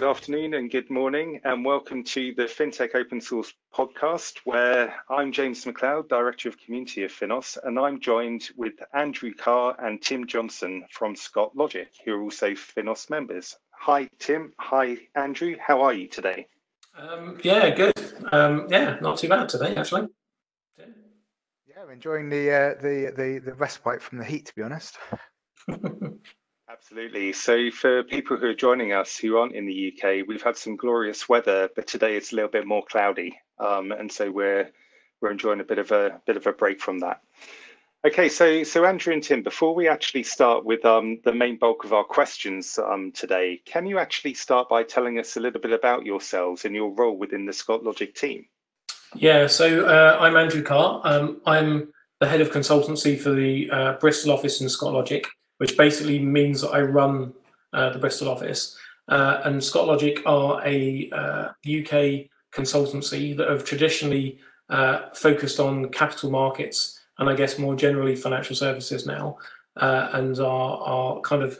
good afternoon and good morning, and welcome to the FinTech Open Source podcast, where I'm James McLeod, Director of Community of Finos, and I'm joined with Andrew Carr and Tim Johnson from Scott Logic, who are also Finos members. Hi, Tim. Hi, Andrew. How are you today? Um, yeah, good. Um, yeah, not too bad today, actually. Yeah, I'm enjoying the, uh, the the the respite from the heat, to be honest. Absolutely. So, for people who are joining us who aren't in the UK, we've had some glorious weather, but today it's a little bit more cloudy, um, and so we're we're enjoying a bit of a bit of a break from that. Okay, so so Andrew and Tim, before we actually start with um, the main bulk of our questions um, today, can you actually start by telling us a little bit about yourselves and your role within the Scott Logic team? Yeah, so uh, I'm Andrew Carr. Um, I'm the head of consultancy for the uh, Bristol office in Scott Logic which basically means that I run uh, the Bristol office. Uh, and Scott Logic are a UK uh, consultancy that have traditionally uh, focused on capital markets and I guess more generally financial services now. Uh, and our, our kind of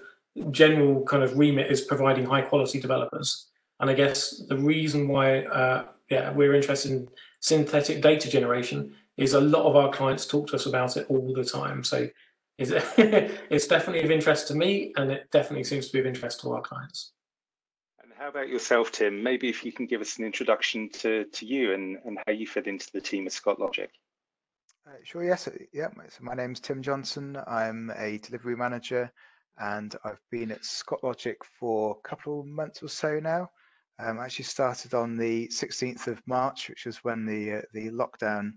general kind of remit is providing high quality developers. And I guess the reason why yeah, we're interested in synthetic data generation is a lot of our clients talk to us about it all the time. So is it's definitely of interest to me, and it definitely seems to be of interest to our clients. And how about yourself, Tim? Maybe if you can give us an introduction to, to you and, and how you fit into the team at Scott Logic. Uh, sure, yes. Yeah, so my name's Tim Johnson. I'm a delivery manager and I've been at Scott Logic for a couple of months or so now. Um, I actually started on the 16th of March, which was when the uh, the lockdown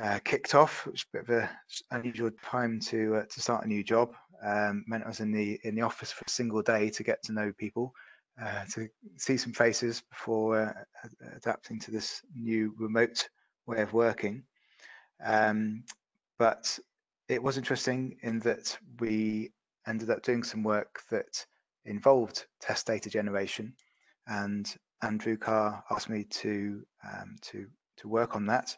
uh, kicked off, which was a bit of an unusual time to uh, to start a new job. Um, meant I was in the in the office for a single day to get to know people, uh, to see some faces before uh, adapting to this new remote way of working. Um, but it was interesting in that we ended up doing some work that involved test data generation, and Andrew Carr asked me to um, to to work on that.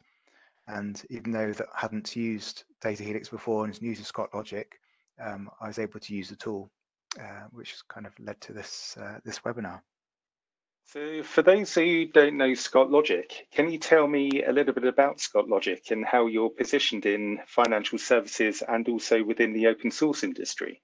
And even though that I hadn't used Data Helix before and was new to Scott Logic, um, I was able to use the tool, uh, which kind of led to this uh, this webinar. So, for those who don't know Scott Logic, can you tell me a little bit about Scott Logic and how you're positioned in financial services and also within the open source industry?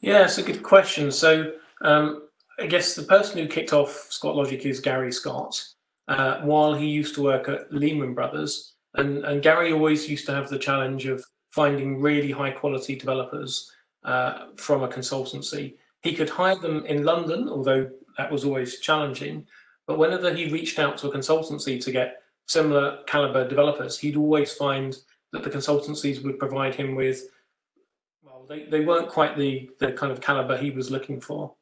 Yeah, it's a good question. So, um, I guess the person who kicked off Scott Logic is Gary Scott uh, while he used to work at Lehman Brothers. And, and Gary always used to have the challenge of finding really high quality developers uh, from a consultancy. He could hire them in London, although that was always challenging. But whenever he reached out to a consultancy to get similar caliber developers, he'd always find that the consultancies would provide him with, well, they, they weren't quite the, the kind of caliber he was looking for.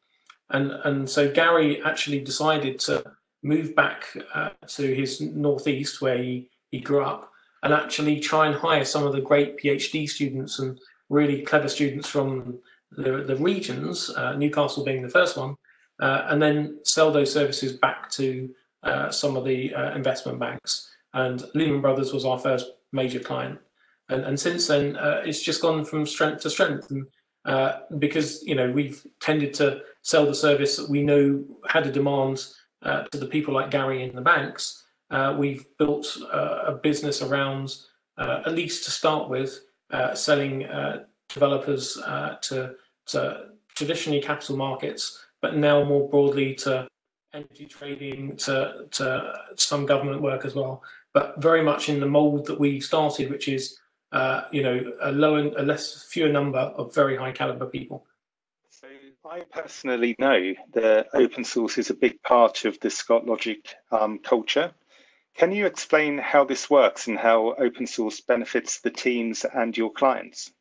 And, and so Gary actually decided to move back uh, to his northeast where he, he grew up and actually try and hire some of the great PhD students and really clever students from the, the regions, uh, Newcastle being the first one, uh, and then sell those services back to uh, some of the uh, investment banks. And Lehman Brothers was our first major client. And, and since then, uh, it's just gone from strength to strength. And, because you know we've tended to sell the service that we know had a demand uh, to the people like Gary in the banks, uh, we've built uh, a business around, uh, at least to start with, uh, selling developers to, to traditionally capital markets, but now more broadly to energy trading, to, to some government work as well, but very much in the mold that we started, which is uh, you know, a low and a less fewer number of very high caliber people. I personally know that open source is a big part of the Scott Logic um, culture. Can you explain how this works and how open source benefits the teams and your clients?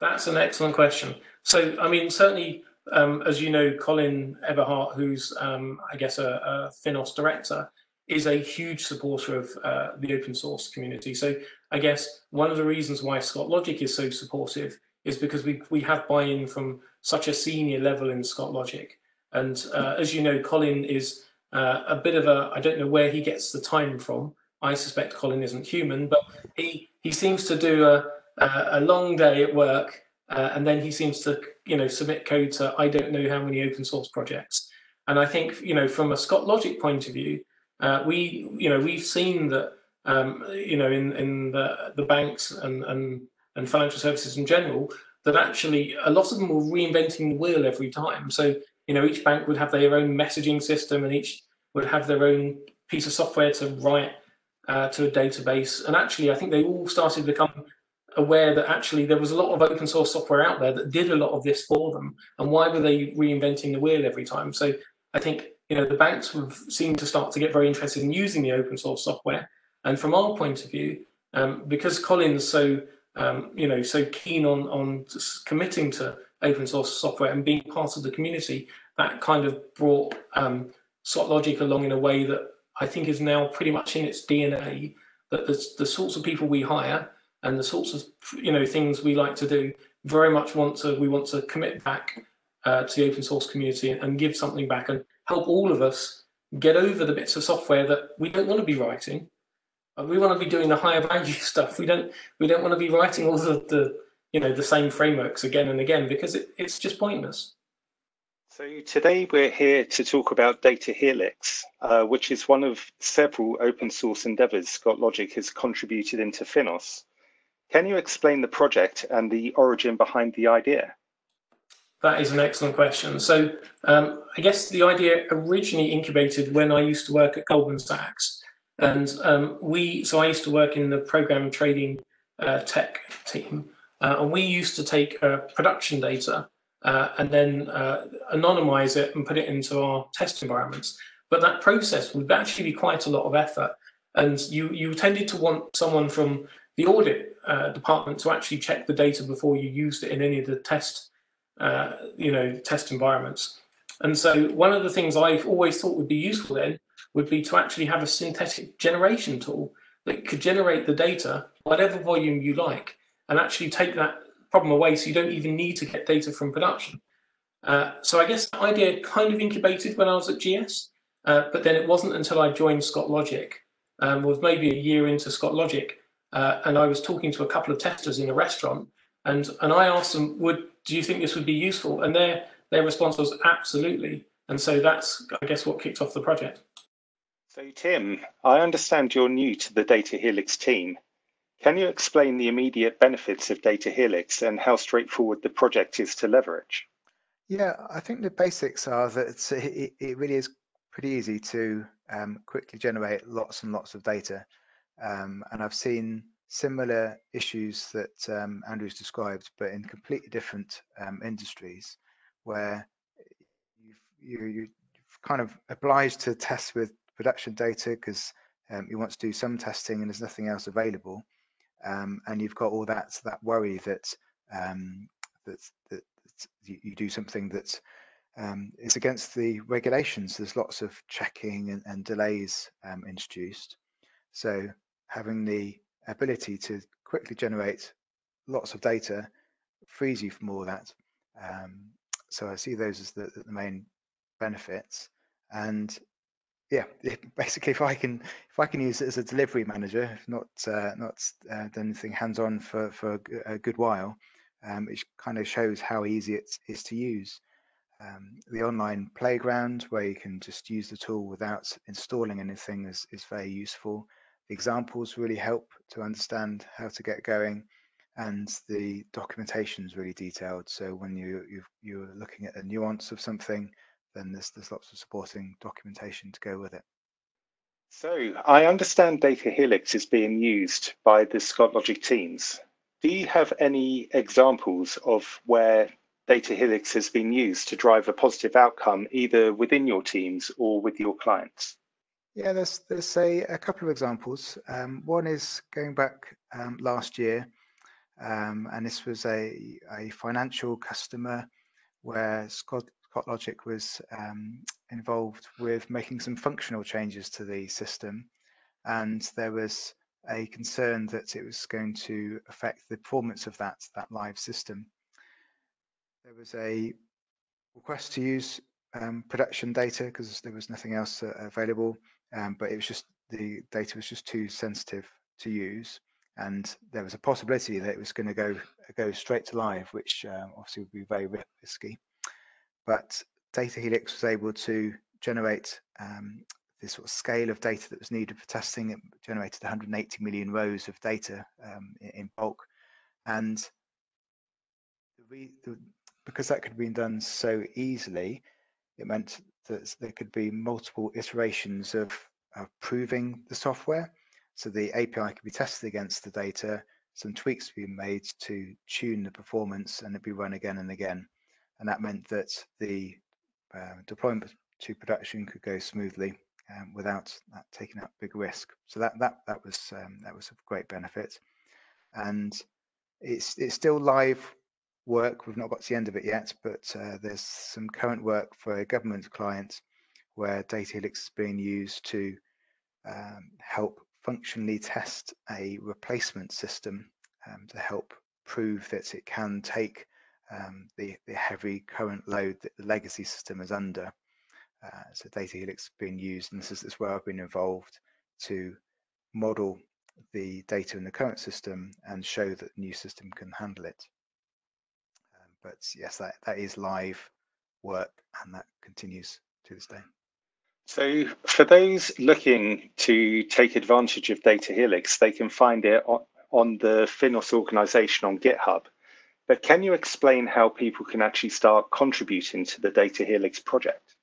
That's an excellent question. So, I mean, certainly, um, as you know, Colin Eberhardt, who's, um, I guess, a, a, Finos director, is a huge supporter of uh, the open source community. So, I guess one of the reasons why Scott Logic is so supportive is because we, we have buy in from such a senior level in Scott Logic. And uh, as you know, Colin is uh, a bit of a, I don't know where he gets the time from. I suspect Colin isn't human, but he, he seems to do a, a long day at work uh, and then he seems to, you know, submit code to I don't know how many open source projects. And I think, you know, from a Scott Logic point of view, uh, we, you know, we've seen that, um, you know, in, in the, the banks and, and, and financial services in general, that actually a lot of them were reinventing the wheel every time. So, you know, each bank would have their own messaging system and each would have their own piece of software to write uh, to a database. And actually, I think they all started to become aware that actually there was a lot of open source software out there that did a lot of this for them. And why were they reinventing the wheel every time? So I think you know the banks have seemed to start to get very interested in using the open source software. And from our point of view, um, because Colin's so um, you know so keen on on committing to open source software and being part of the community, that kind of brought um, Logic along in a way that I think is now pretty much in its DNA. That the, the sorts of people we hire and the sorts of you know things we like to do very much want to we want to commit back uh, to the open source community and give something back and help all of us get over the bits of software that we don't want to be writing. Uh, we want to be doing the higher value stuff. We don't we don't want to be writing all the, the you know the same frameworks again and again because it, it's just pointless. So today we're here to talk about Data Helix, uh, which is one of several open source endeavors Scott Logic has contributed into Finos. Can you explain the project and the origin behind the idea? That is an excellent question. So um, I guess the idea originally incubated when I used to work at Goldman Sachs. And um, we, so I used to work in the program trading uh, tech team. Uh, and we used to take uh, production data uh, and then uh, anonymize it and put it into our test environments. But that process would actually be quite a lot of effort. And you, you tended to want someone from the audit uh, department to actually check the data before you used it in any of the test, you know, test environments. And so one of the things I've always thought would be useful then would be to actually have a synthetic generation tool that could generate the data, whatever volume you like, and actually take that problem away so you don't even need to get data from production. Uh, so I guess the idea kind of incubated when I was at GS, uh, but then it wasn't until I joined Scott Logic, um, was maybe a year into Scott Logic, uh, and I was talking to a couple of testers in a restaurant, and and I asked them, "Would do you think this would be useful?" And their their response was absolutely. And so that's I guess what kicked off the project. So Tim, I understand you're new to the Data Helix team. Can you explain the immediate benefits of Data Helix and how straightforward the project is to leverage? Yeah, I think the basics are that it, it really is pretty easy to um, quickly generate lots and lots of data. Um, and I've seen similar issues that um, Andrew's described, but in completely different um, industries, where you've, you, you have kind of obliged to test with production data because um, you want to do some testing and there's nothing else available, um, and you've got all that that worry that um, that, that, you, you, do something that um, is against the regulations. There's lots of checking and, and delays introduced. So having the ability to quickly generate lots of data frees you from all that. Um, so I see those as the, the main benefits. And yeah, basically, if I can if I can use it as a delivery manager, not uh, not uh, done anything hands-on for for a good while, um, it kind of shows how easy it is to use. Um, the online playground where you can just use the tool without installing anything is, is very useful. The examples really help to understand how to get going, and the documentation is really detailed. So when you you you're looking at a nuance of something, then there's there's lots of supporting documentation to go with it. So I understand Data Helix is being used by the Scott Logic teams. Do you have any examples of where Data Helix has been used to drive a positive outcome either within your teams or with your clients? Yeah, there's there's a, a couple of examples. Um, one is going back um, last year, um, and this was a a financial customer where Scott, Logic was um, involved with making some functional changes to the system, and there was a concern that it was going to affect the performance of that that live system. There was a request to use um, production data because there was nothing else uh, available um, but it was just the data was just too sensitive to use, and there was a possibility that it was going to go go straight to live, which uh, obviously would be very risky. But Data Helix was able to generate um, this sort of scale of data that was needed for testing. It generated 180 million rows of data um, in, bulk. And the, the, because that could be done so easily, it meant that there could be multiple iterations of, of proving the software. So the API could be tested against the data, some tweaks be made to tune the performance, and it'd be run again and again. And that meant that the uh, deployment to production could go smoothly um, without taking that big risk. So that that that was um, that was of great benefit, and it's it's still live work. We've not got to the end of it yet, but uh, there's some current work for a government client where Data Helix is being used to um, help functionally test a replacement system um, to help prove that it can take um, the, the heavy current load that the legacy system is under. Uh, so Data Helix being used, and this is, this is where I've been involved to model the data in the current system and show that the new system can handle it. Um, but yes, that, that is live work and that continues to this day. So for those looking to take advantage of Data Helix, they can find it on, on the Finos organization on GitHub. But can you explain how people can actually start contributing to the Data Helix project?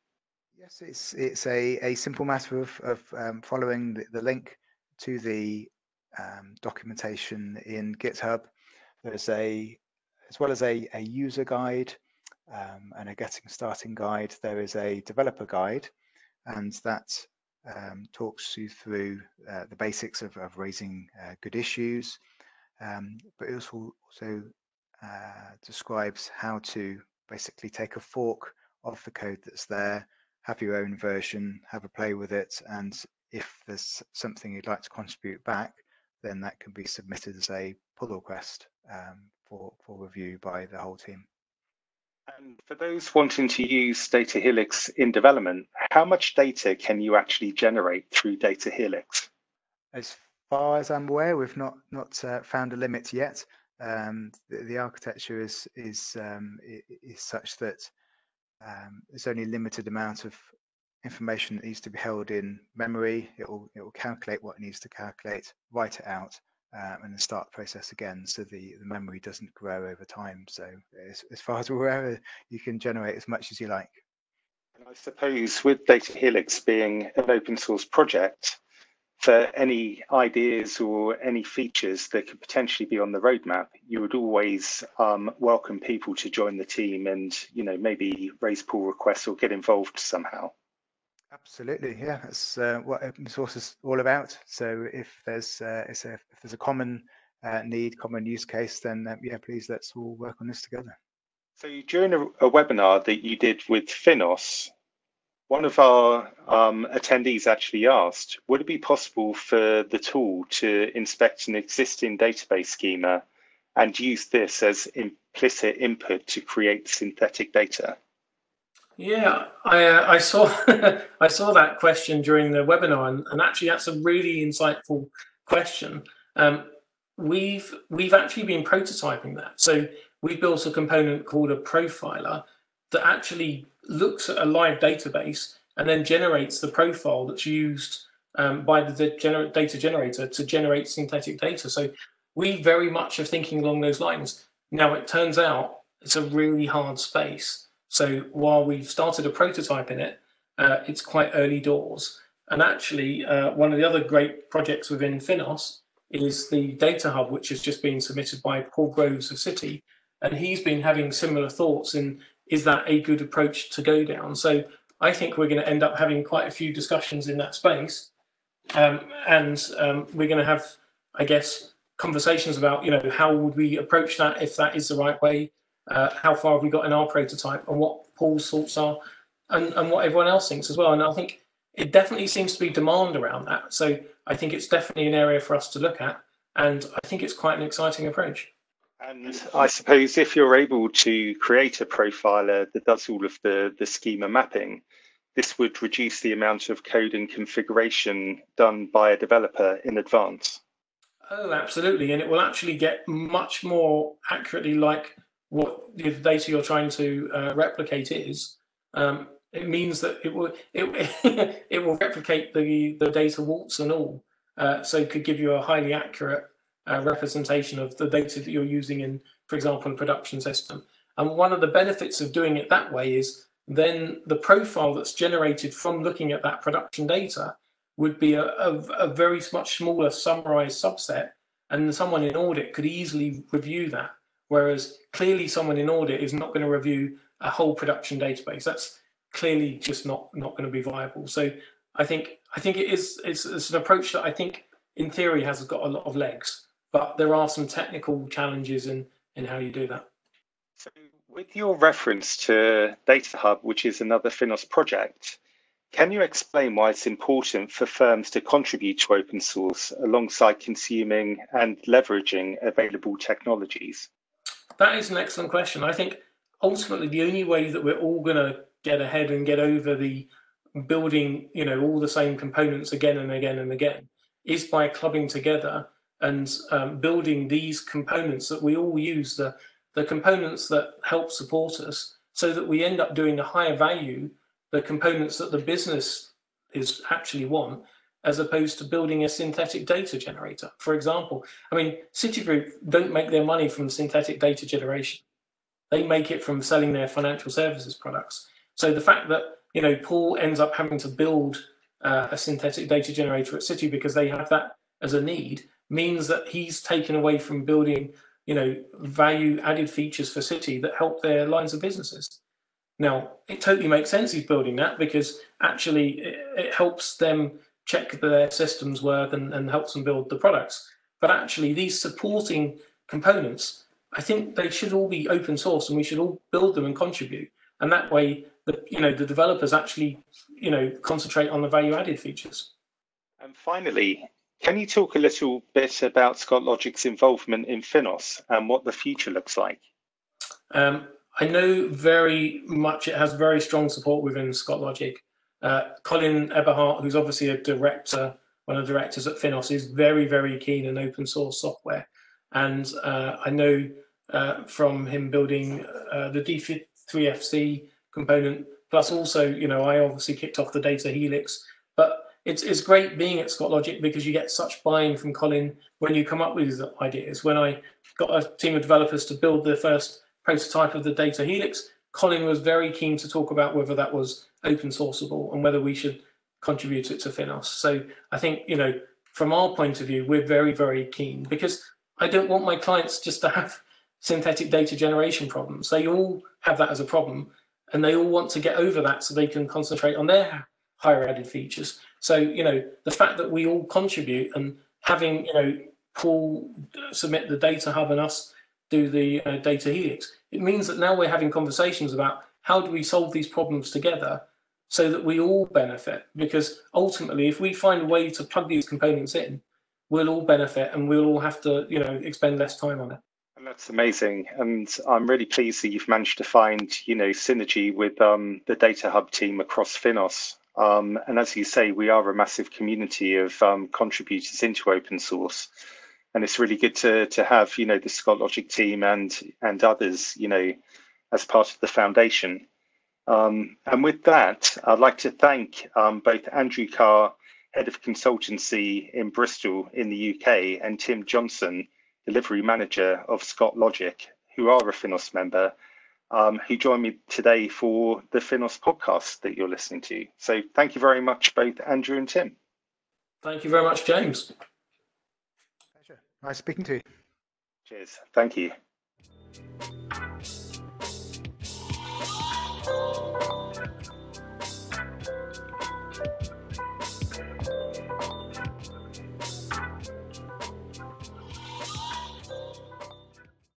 Yes, it's it's a, a simple matter of, of um, following the, the, link to the um, documentation in GitHub. There's a, as well as a, a user guide um, and a getting starting guide, there is a developer guide and that um, talks you through uh, the basics of, of raising uh, good issues, um, but it also, also uh, describes how to basically take a fork of the code that's there, have your own version, have a play with it, and if there's something you'd like to contribute back, then that can be submitted as a pull request um, for, for review by the whole team. And for those wanting to use Data Helix in development, how much data can you actually generate through Data Helix? As far as I'm aware, we've not not uh, found a limit yet. Um, the, the, architecture is is um, is such that um, there's only a limited amount of information that needs to be held in memory. It will it will calculate what it needs to calculate, write it out, um, and then start the process again so the, the memory doesn't grow over time. So as, as far as we're aware, you can generate as much as you like. I suppose with Data Helix being an open source project, for any ideas or any features that could potentially be on the roadmap, you would always um, welcome people to join the team and you know maybe raise pull requests or get involved somehow. Absolutely, yeah. That's uh, what open source is all about. So if there's uh, a, if there's a common uh, need, common use case, then uh, yeah, please let's all work on this together. So during a, a webinar that you did with Finos, one of our um, attendees actually asked, would it be possible for the tool to inspect an existing database schema and use this as implicit input to create synthetic data? Yeah, I, uh, I saw I saw that question during the webinar, and, and actually that's a really insightful question. Um, we've we've actually been prototyping that. So we built a component called a profiler that actually looks at a live database and then generates the profile that's used um, by the gener data generator to generate synthetic data. So we very much are thinking along those lines. Now it turns out it's a really hard space so while we've started a prototype in it, uh, it's quite early doors. And actually, uh, one of the other great projects within Finos is the Data Hub, which has just been submitted by Paul Groves of Citi. And he's been having similar thoughts in is that a good approach to go down? So I think we're going to end up having quite a few discussions in that space. Um, and um, we're going to have, I guess, conversations about, you know, how would we approach that if that is the right way? uh, how far have we got in our prototype and what Paul's thoughts are and, and what everyone else thinks as well. And I think it definitely seems to be demand around that. So I think it's definitely an area for us to look at. And I think it's quite an exciting approach. And I suppose if you're able to create a profiler that does all of the, the schema mapping, this would reduce the amount of code and configuration done by a developer in advance. Oh, absolutely. And it will actually get much more accurately like what the data you're trying to uh, replicate is. um, it means that it will it, it will replicate the the data warts and all, uh, so it could give you a highly accurate uh, representation of the data that you're using in, for example, a production system. And one of the benefits of doing it that way is then the profile that's generated from looking at that production data would be a, a, a very much smaller summarized subset, and someone in audit could easily review that. Whereas clearly, someone in audit is not going to review a whole production database. That's clearly just not not going to be viable. So I think I think it is it's, it's an approach that I think in theory has got a lot of legs, but there are some technical challenges in in how you do that. So with your reference to Data Hub, which is another Finos project, can you explain why it's important for firms to contribute to open source alongside consuming and leveraging available technologies? That is an excellent question. I think ultimately the only way that we're all going to get ahead and get over the building, you know, all the same components again and again and again is by clubbing together and um, building these components that we all use, the, the components that help support us, so that we end up doing the higher value, the components that the business is actually want, as opposed to building a synthetic data generator. For example, I mean, Citigroup don't make their money from synthetic data generation. They make it from selling their financial services products. So the fact that you know Paul ends up having to build uh, a synthetic data generator at Citi because they have that as a need means that he's taken away from building you know value added features for Citi that help their lines of businesses. Now it totally makes sense he's building that because actually it, it helps them check their systems work and, and helps them build the products. But actually these supporting components, I think they should all be open source and we should all build them and contribute. And that way the you know the developers actually you know concentrate on the value added features. And finally, can you talk a little bit about Scott Logic's involvement in Finos and what the future looks like? Um, I know very much it has very strong support within Scott Logic. Uh, Colin Eberhardt, who's obviously a director, one of the directors at Finos, is very, very keen in open source software. And uh, I know uh, from him building uh, the D3FC component. Plus, also, you know, I obviously kicked off the data helix, it's it's great being at Scott Logic because you get such buy-in from Colin when you come up with ideas. When I got a team of developers to build the first prototype of the data helix, Colin was very keen to talk about whether that was open sourceable and whether we should contribute it to Finos. So I think, you know, from our point of view, we're very, very keen because I don't want my clients just to have synthetic data generation problems. They all have that as a problem and they all want to get over that so they can concentrate on their higher added features. So, you know, the fact that we all contribute and having, you know, Paul submit the data hub and us do the uh, data helix, it means that now we're having conversations about how do we solve these problems together so that we all benefit. Because ultimately, if we find a way to plug these components in, we'll all benefit and we'll all have to, you know, expend less time on it. That's amazing, and I'm really pleased that you've managed to find, you know, synergy with um, the Data Hub team across Finos. Um, and as you say, we are a massive community of um, contributors into open source, and it's really good to to have, you know, the Scott Logic team and and others, you know, as part of the foundation. Um, and with that, I'd like to thank um, both Andrew Carr, head of consultancy in Bristol in the UK, and Tim Johnson delivery manager of Scott Logic, who are a Finos member, um, who joined me today for the Finos podcast that you're listening to. So thank you very much, both Andrew and Tim. Thank you very much, James. Pleasure. Nice speaking to you. Cheers. Thank you.